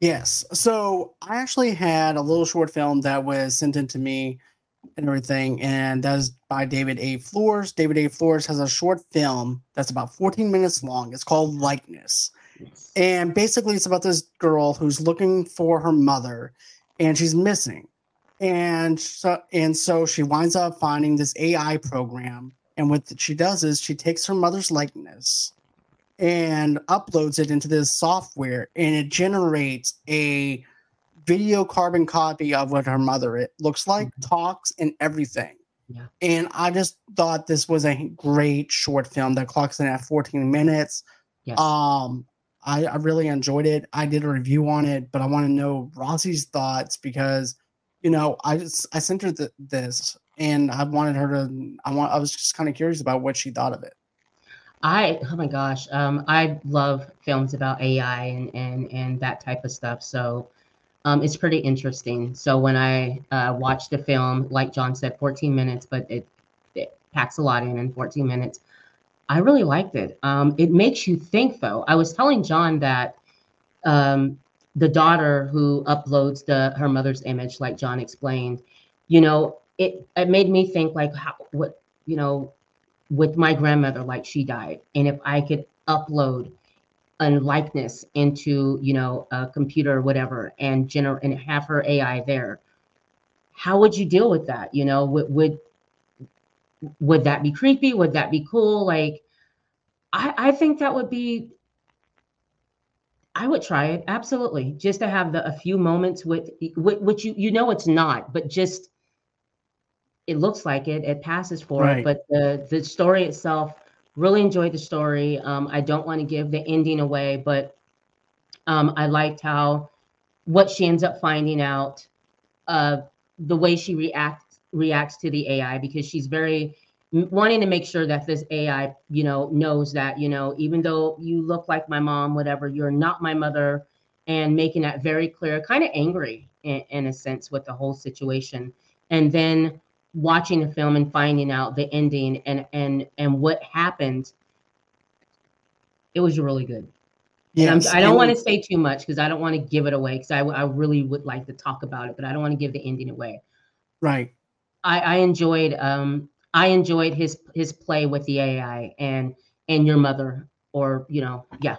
Yes. So I actually had a little short film that was sent in to me and everything, and that is by David A. Flores. David A. Flores has a short film that's about 14 minutes long. It's called Likeness. Yes. And basically, it's about this girl who's looking for her mother, and she's missing. And so, and so she winds up finding this AI program. And what she does is she takes her mother's likeness and uploads it into this software, and it generates a video carbon copy of what her mother it looks like, Mhm. talks, and everything. Yeah. And I just thought this was a great short film that clocks in at 14 minutes. Yes. Um, I, I really enjoyed it. I did a review on it, but I want to know Rossie's thoughts because, you know, I just I sent her th- this and I wanted her to. I want. I was just kind of curious about what she thought of it. I oh my gosh, um, I love films about AI and and and that type of stuff. So um, it's pretty interesting. So when I uh, watched the film, like John said, 14 minutes, but it it packs a lot in in 14 minutes. I really liked it. Um, it makes you think, though. I was telling John that um, the daughter who uploads the her mother's image, like John explained, you know, it it made me think like how what you know with my grandmother like she died. And if i could upload a likeness into you know a computer or whatever and generate and have her ai there how would you deal with that? You know would would would that be creepy? Would that be cool? Like i i think that would be i would try it absolutely just to have the a few moments with, with which you you know it's not but just it looks like it it passes for Right. it but the the story itself really enjoyed the story um i don't want to give the ending away but um i liked how what she ends up finding out uh the way she reacts reacts to the ai because she's very wanting to make sure that this ai you know knows that you know even though you look like my mom whatever you're not my mother and making that very clear kind of angry in, in a sense with the whole situation. And then watching the film and finding out the ending and and and what happened it was really good. And I'm, i don't want to say too much because i don't want to give it away because I, I really would like to talk about it but i don't want to give the ending away. Right. I, I enjoyed um I enjoyed his his play with the AI and and your mother or you know yeah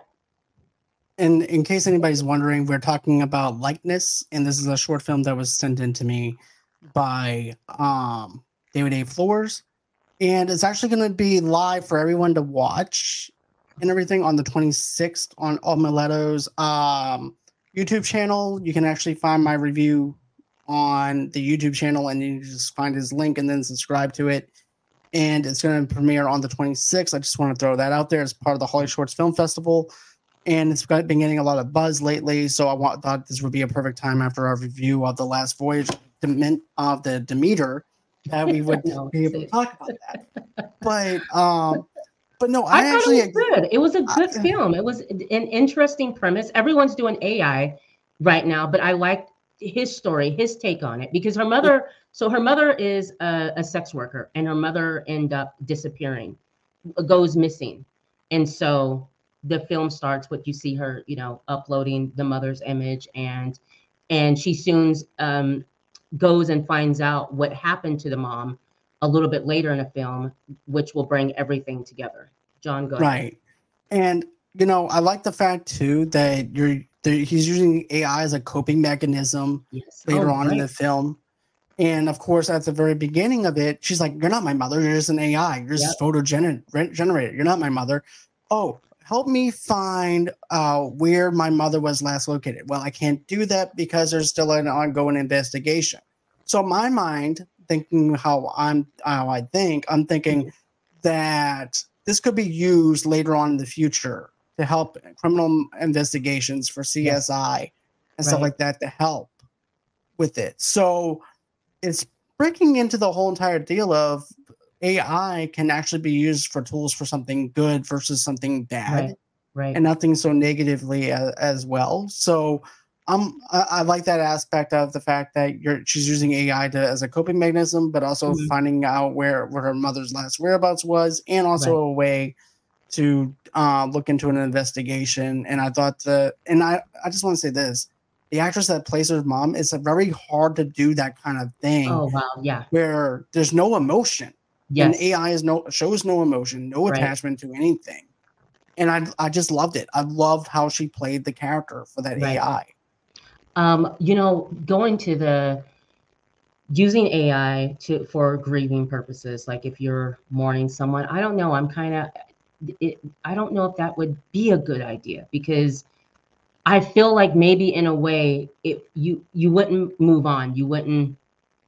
And in case anybody's wondering, we're talking about likeness, and this is a short film that was sent in to me by um, David A. Flores, and it's actually going to be live for everyone to watch and everything on the 26th on All Omeleto's um, YouTube channel. You can actually find my review on the YouTube channel, and you just find his link and then subscribe to it. And it's going to premiere on the 26th. I just want to throw that out there as part of the HollyShorts Film Festival and it's been getting a lot of buzz lately. So I want, thought this would be a perfect time after our review of the last voyage of the Demeter that we would (laughs) be able to talk about that. But um, but no, I, I, thought actually it was good it was a good I- film it was an interesting premise everyone's doing AI right now but I liked his story his take on it because her mother so her mother is a, a sex worker and her mother end up disappearing goes missing. And so the film starts with you see her you know uploading the mother's image and and she soon um, goes and finds out what happened to the mom a little bit later in a film which will bring everything together. John go ahead. right, and you know I like the fact too that you're he's using AI as a coping mechanism yes later Oh, on in the film. And of course, at the very beginning of it, she's like, You're not my mother. You're just an AI. You're just photo gener- re- generated. You're not my mother. Oh, help me find uh, where my mother was last located. Well, I can't do that because there's still an ongoing investigation. So, my mind, thinking how I'm, how I think, I'm thinking that this could be used later on in the future to help criminal investigations for CSI and stuff like that to help with it. So it's breaking into the whole entire deal of AI can actually be used for tools for something good versus something bad right right and nothing so negatively as, as well. So um, I, I like that aspect of the fact that you're she's using AI to as a coping mechanism, but also Mhm. finding out where where her mother's last whereabouts was, and also a way to uh, look into an investigation. And I thought that, and I I just want to say this: the actress that plays her mom, it's very hard to do that kind of thing. Oh wow, yeah. Where there's no emotion. Yes. And AI is no shows no emotion, no Right. attachment to anything. And I I just loved it. I loved how she played the character for that Right. AI. Um, you know, going to the using AI to for grieving purposes, like if you're mourning someone, I don't know. I'm kind of, it, I don't know if that would be a good idea because I feel like maybe in a way, it you you wouldn't move on. You wouldn't,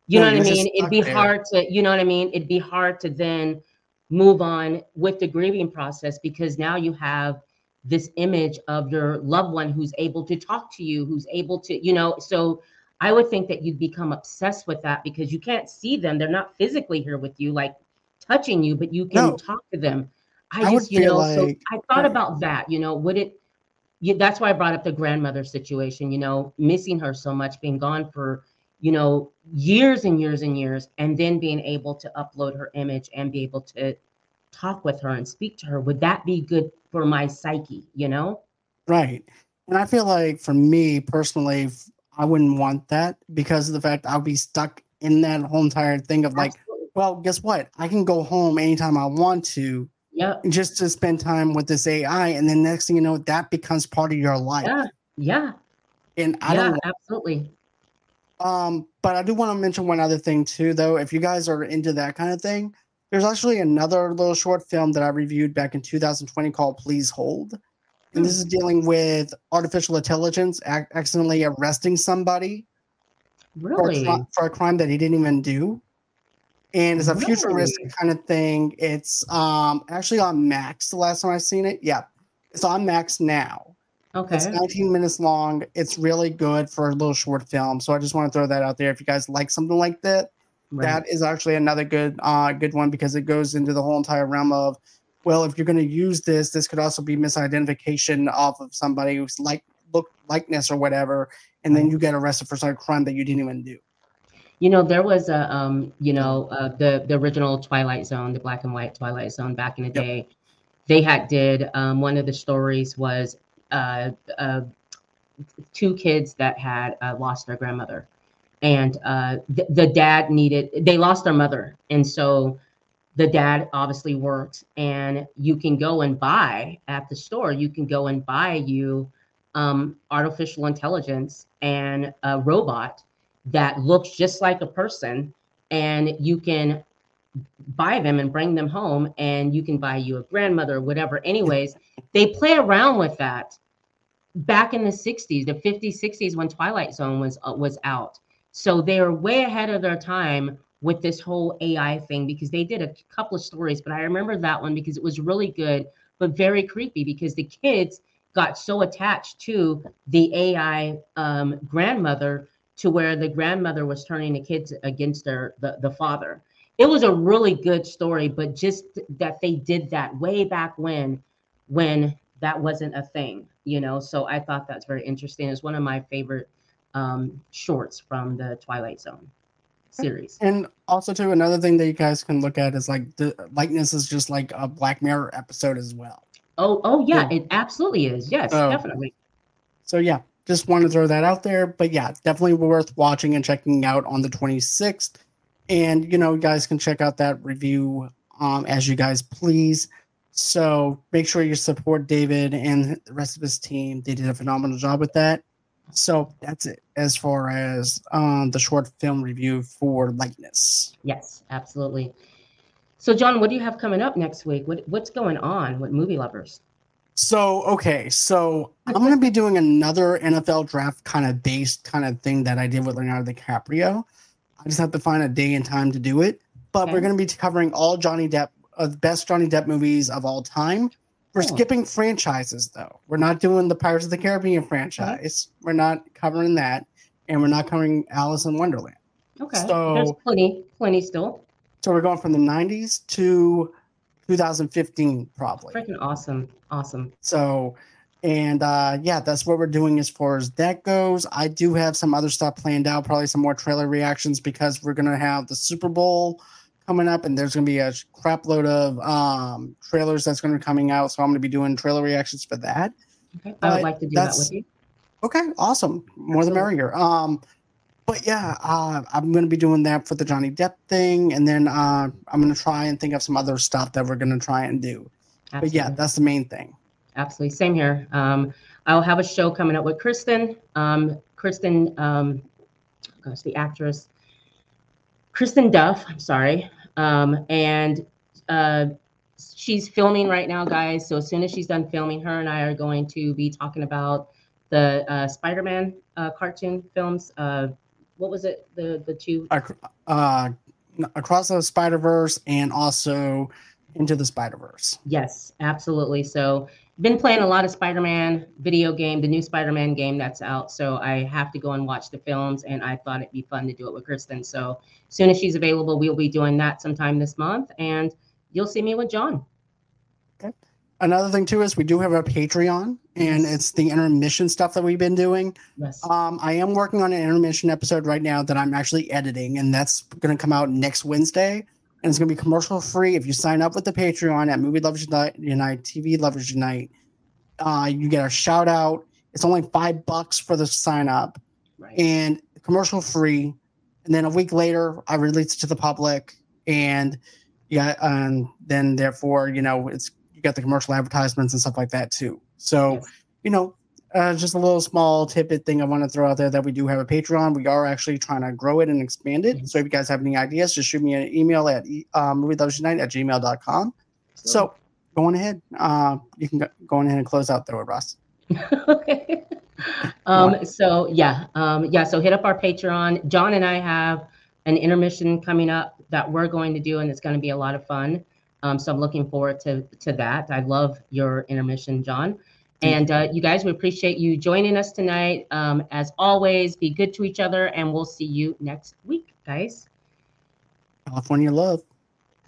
you No, know what I mean? It'd be there. hard to, you know what I mean? It'd be hard to then move on with the grieving process because now you have this image of your loved one who's able to talk to you, who's able to, you know, so I would think that you'd become obsessed with that because you can't see them. They're not physically here with you, like touching you, but you can No. talk to them. I, I would just, you feel know, so like- I thought about that, you know, would it, yeah, that's why I brought up the grandmother situation, you know, missing her so much, being gone for, you know, years and years and years, and then being able to upload her image and be able to talk with her and speak to her. Would that be good for my psyche, you know? Right. And I feel like for me personally, I wouldn't want that because of the fact I'll be stuck in that whole entire thing of like, well, guess what? I can go home anytime I want to Yep. just to spend time with this AI. And then next thing you know, that becomes part of your life. Yeah. Yeah. And I yeah, don't absolutely. Um, but I do want to mention one other thing too, though. If you guys are into that kind of thing, there's actually another little short film that I reviewed back in 2020 called Please Hold. And this is dealing with artificial intelligence ac- accidentally arresting somebody for a, Really? for a crime that he didn't even do. And it's a futuristic kind of thing. It's um actually on Max the last time I've seen it. Yeah. It's on Max now. Okay. It's 19 minutes long. It's really good for a little short film. So I just want to throw that out there. If you guys like something like that, Right. that is actually another good uh good one because it goes into the whole entire realm of well, if you're going to use this, this could also be misidentification off of somebody who's like look likeness or whatever, and then you get arrested for some crime that you didn't even do. You know, there was a, um, you know, uh, the the original Twilight Zone, the black and white Twilight Zone back in the Yep. day. They had did um, one of the stories was uh, uh, two kids that had uh, lost their grandmother, and uh, th- the dad needed. They lost their mother, and so the dad obviously worked. And you can go and buy at the store. You can go and buy you um, artificial intelligence and a robot that looks just like a person and you can buy them and bring them home and you can buy you a grandmother or whatever. Anyways they play around with that. Back in the 60s the 50s 60s when twilight zone was uh, was out. So they are way ahead of their time with this whole ai thing because they did a couple of stories but i remember that one because it was really good but very creepy because the kids got so attached to the ai um, grandmother to where the grandmother was turning the kids against their the, the father it was a really good story but just that they did that way back when when that wasn't a thing you know so i thought that's very interesting it's one of my favorite um shorts from the twilight zone series And also, too, another thing that you guys can look at is like the likeness is just like a Black Mirror episode as well. oh oh yeah Yeah. it absolutely is yes Oh. definitely So yeah, just want to throw that out there. But yeah, definitely worth watching and checking out on the 26th. And you know, you guys can check out that review um, as you guys please. So make sure you support David and the rest of his team. They did a phenomenal job with that. So that's it as far as um, the short film review for likeness. yes absolutely so john what do you have coming up next week what, what's going on with movie lovers So okay, so I'm gonna be doing another NFL draft kind of based kind of thing that I did with Leonardo DiCaprio. I just have to find a day and time to do it. But Okay. we're gonna be covering all Johnny Depp, uh, the best Johnny Depp movies of all time. We're Oh. skipping franchises though. We're not doing the Pirates of the Caribbean franchise. We're not covering that, and we're not covering Alice in Wonderland. okay So- there's plenty plenty still So we're going from the 90s to 2015, probably. freaking awesome awesome So, and uh, yeah, that's what we're doing as far as that goes. I do have some other stuff planned out, probably some more trailer reactions because we're gonna have the Super Bowl coming up, and there's gonna be a crap load of um, trailers that's gonna be coming out. So I'm gonna be doing trailer reactions for that. okay i would But like to do that with you Okay, awesome. More the merrier. Um, but yeah, uh, I'm gonna be doing that for the Johnny Depp thing, and then uh, I'm gonna try and think of some other stuff that we're gonna try and do. But yeah, that's the main thing. Absolutely. Same here. Um, I'll have a show coming up with Kristen. Um, Kristen, um, gosh, the actress, Kristen Duff. I'm sorry. Um, and uh, she's filming right now, guys. So as soon as she's done filming, her and I are going to be talking about the uh, Spider-Man uh, cartoon films. What was it? The the two Uh, across the Spider Verse and also into the Spider Verse. Yes, absolutely. So been playing a lot of Spider-Man video game, the new Spider-Man game that's out. So I have to go and watch the films and I thought it'd be fun to do it with Kristen. So as soon as she's available, we'll be doing that sometime this month and you'll see me with John. Another thing too is we do have a Patreon, and it's the intermission stuff that we've been doing. Yes. Um, I am working on an intermission episode right now that I'm actually editing, and that's going to come out next Wednesday. And it's going to be commercial free if you sign up with the Patreon at Movie Lovers Unite, TV Lovers Unite. Uh, you get a shout out. It's only five bucks for the sign up, Right. and commercial free. And then a week later, I release it to the public, and yeah, and then therefore, you know, it's you got the commercial advertisements and stuff like that too. So, Yes. you know, uh, just a little small tidbit thing I want to throw out there that we do have a Patreon. We are actually trying to grow it and expand it. Mhm. So if you guys have any ideas, just shoot me an email at e- uh, movielovesunite at gmail.com. So going ahead, uh, you can go, go ahead and close out there, with Russ. okay. (laughs) Um, so yeah, um, yeah. So hit up our Patreon. John and I have an intermission coming up that we're going to do, and it's going to be a lot of fun. Um, so I'm looking forward to to that. I love your intermission, John. And uh, you guys, we appreciate you joining us tonight. Um, as always, be good to each other, and we'll see you next week, guys. California Love.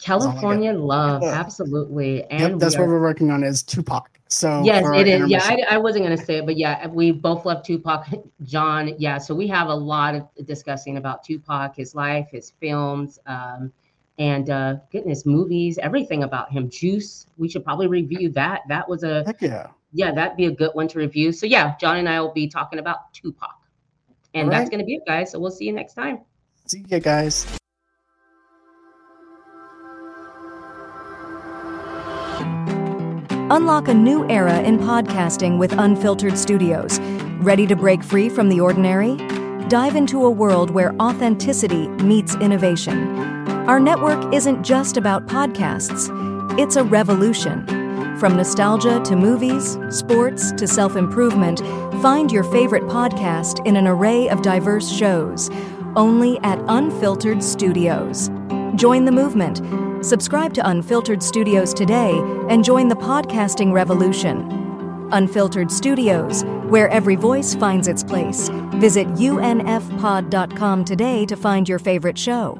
California love, Yeah. absolutely. And Yep, we that's are- what we're working on is Tupac. So Yes, it is. Yeah, I, I wasn't going to say it, but yeah, we both love Tupac. (laughs) John, yeah. So we have a lot of discussing about Tupac, his life, his films, um, and uh, goodness, movies, everything about him. Juice, we should probably review that. That was a, Heck yeah. yeah, that'd be a good one to review. So yeah, John and I will be talking about Tupac. And All that's going to be it, guys. So we'll see you next time. See you guys. Unlock a new era in podcasting with Unfiltered Studios. Ready to break free from the ordinary? Dive into a world where authenticity meets innovation. Our network isn't just about podcasts, it's a revolution. From nostalgia to movies, sports to self improvement, find your favorite podcast in an array of diverse shows, only at Unfiltered Studios. Join the movement. Subscribe to Unfiltered Studios today and join the podcasting revolution. Unfiltered Studios, where every voice finds its place. Visit unfpod.com today to find your favorite show.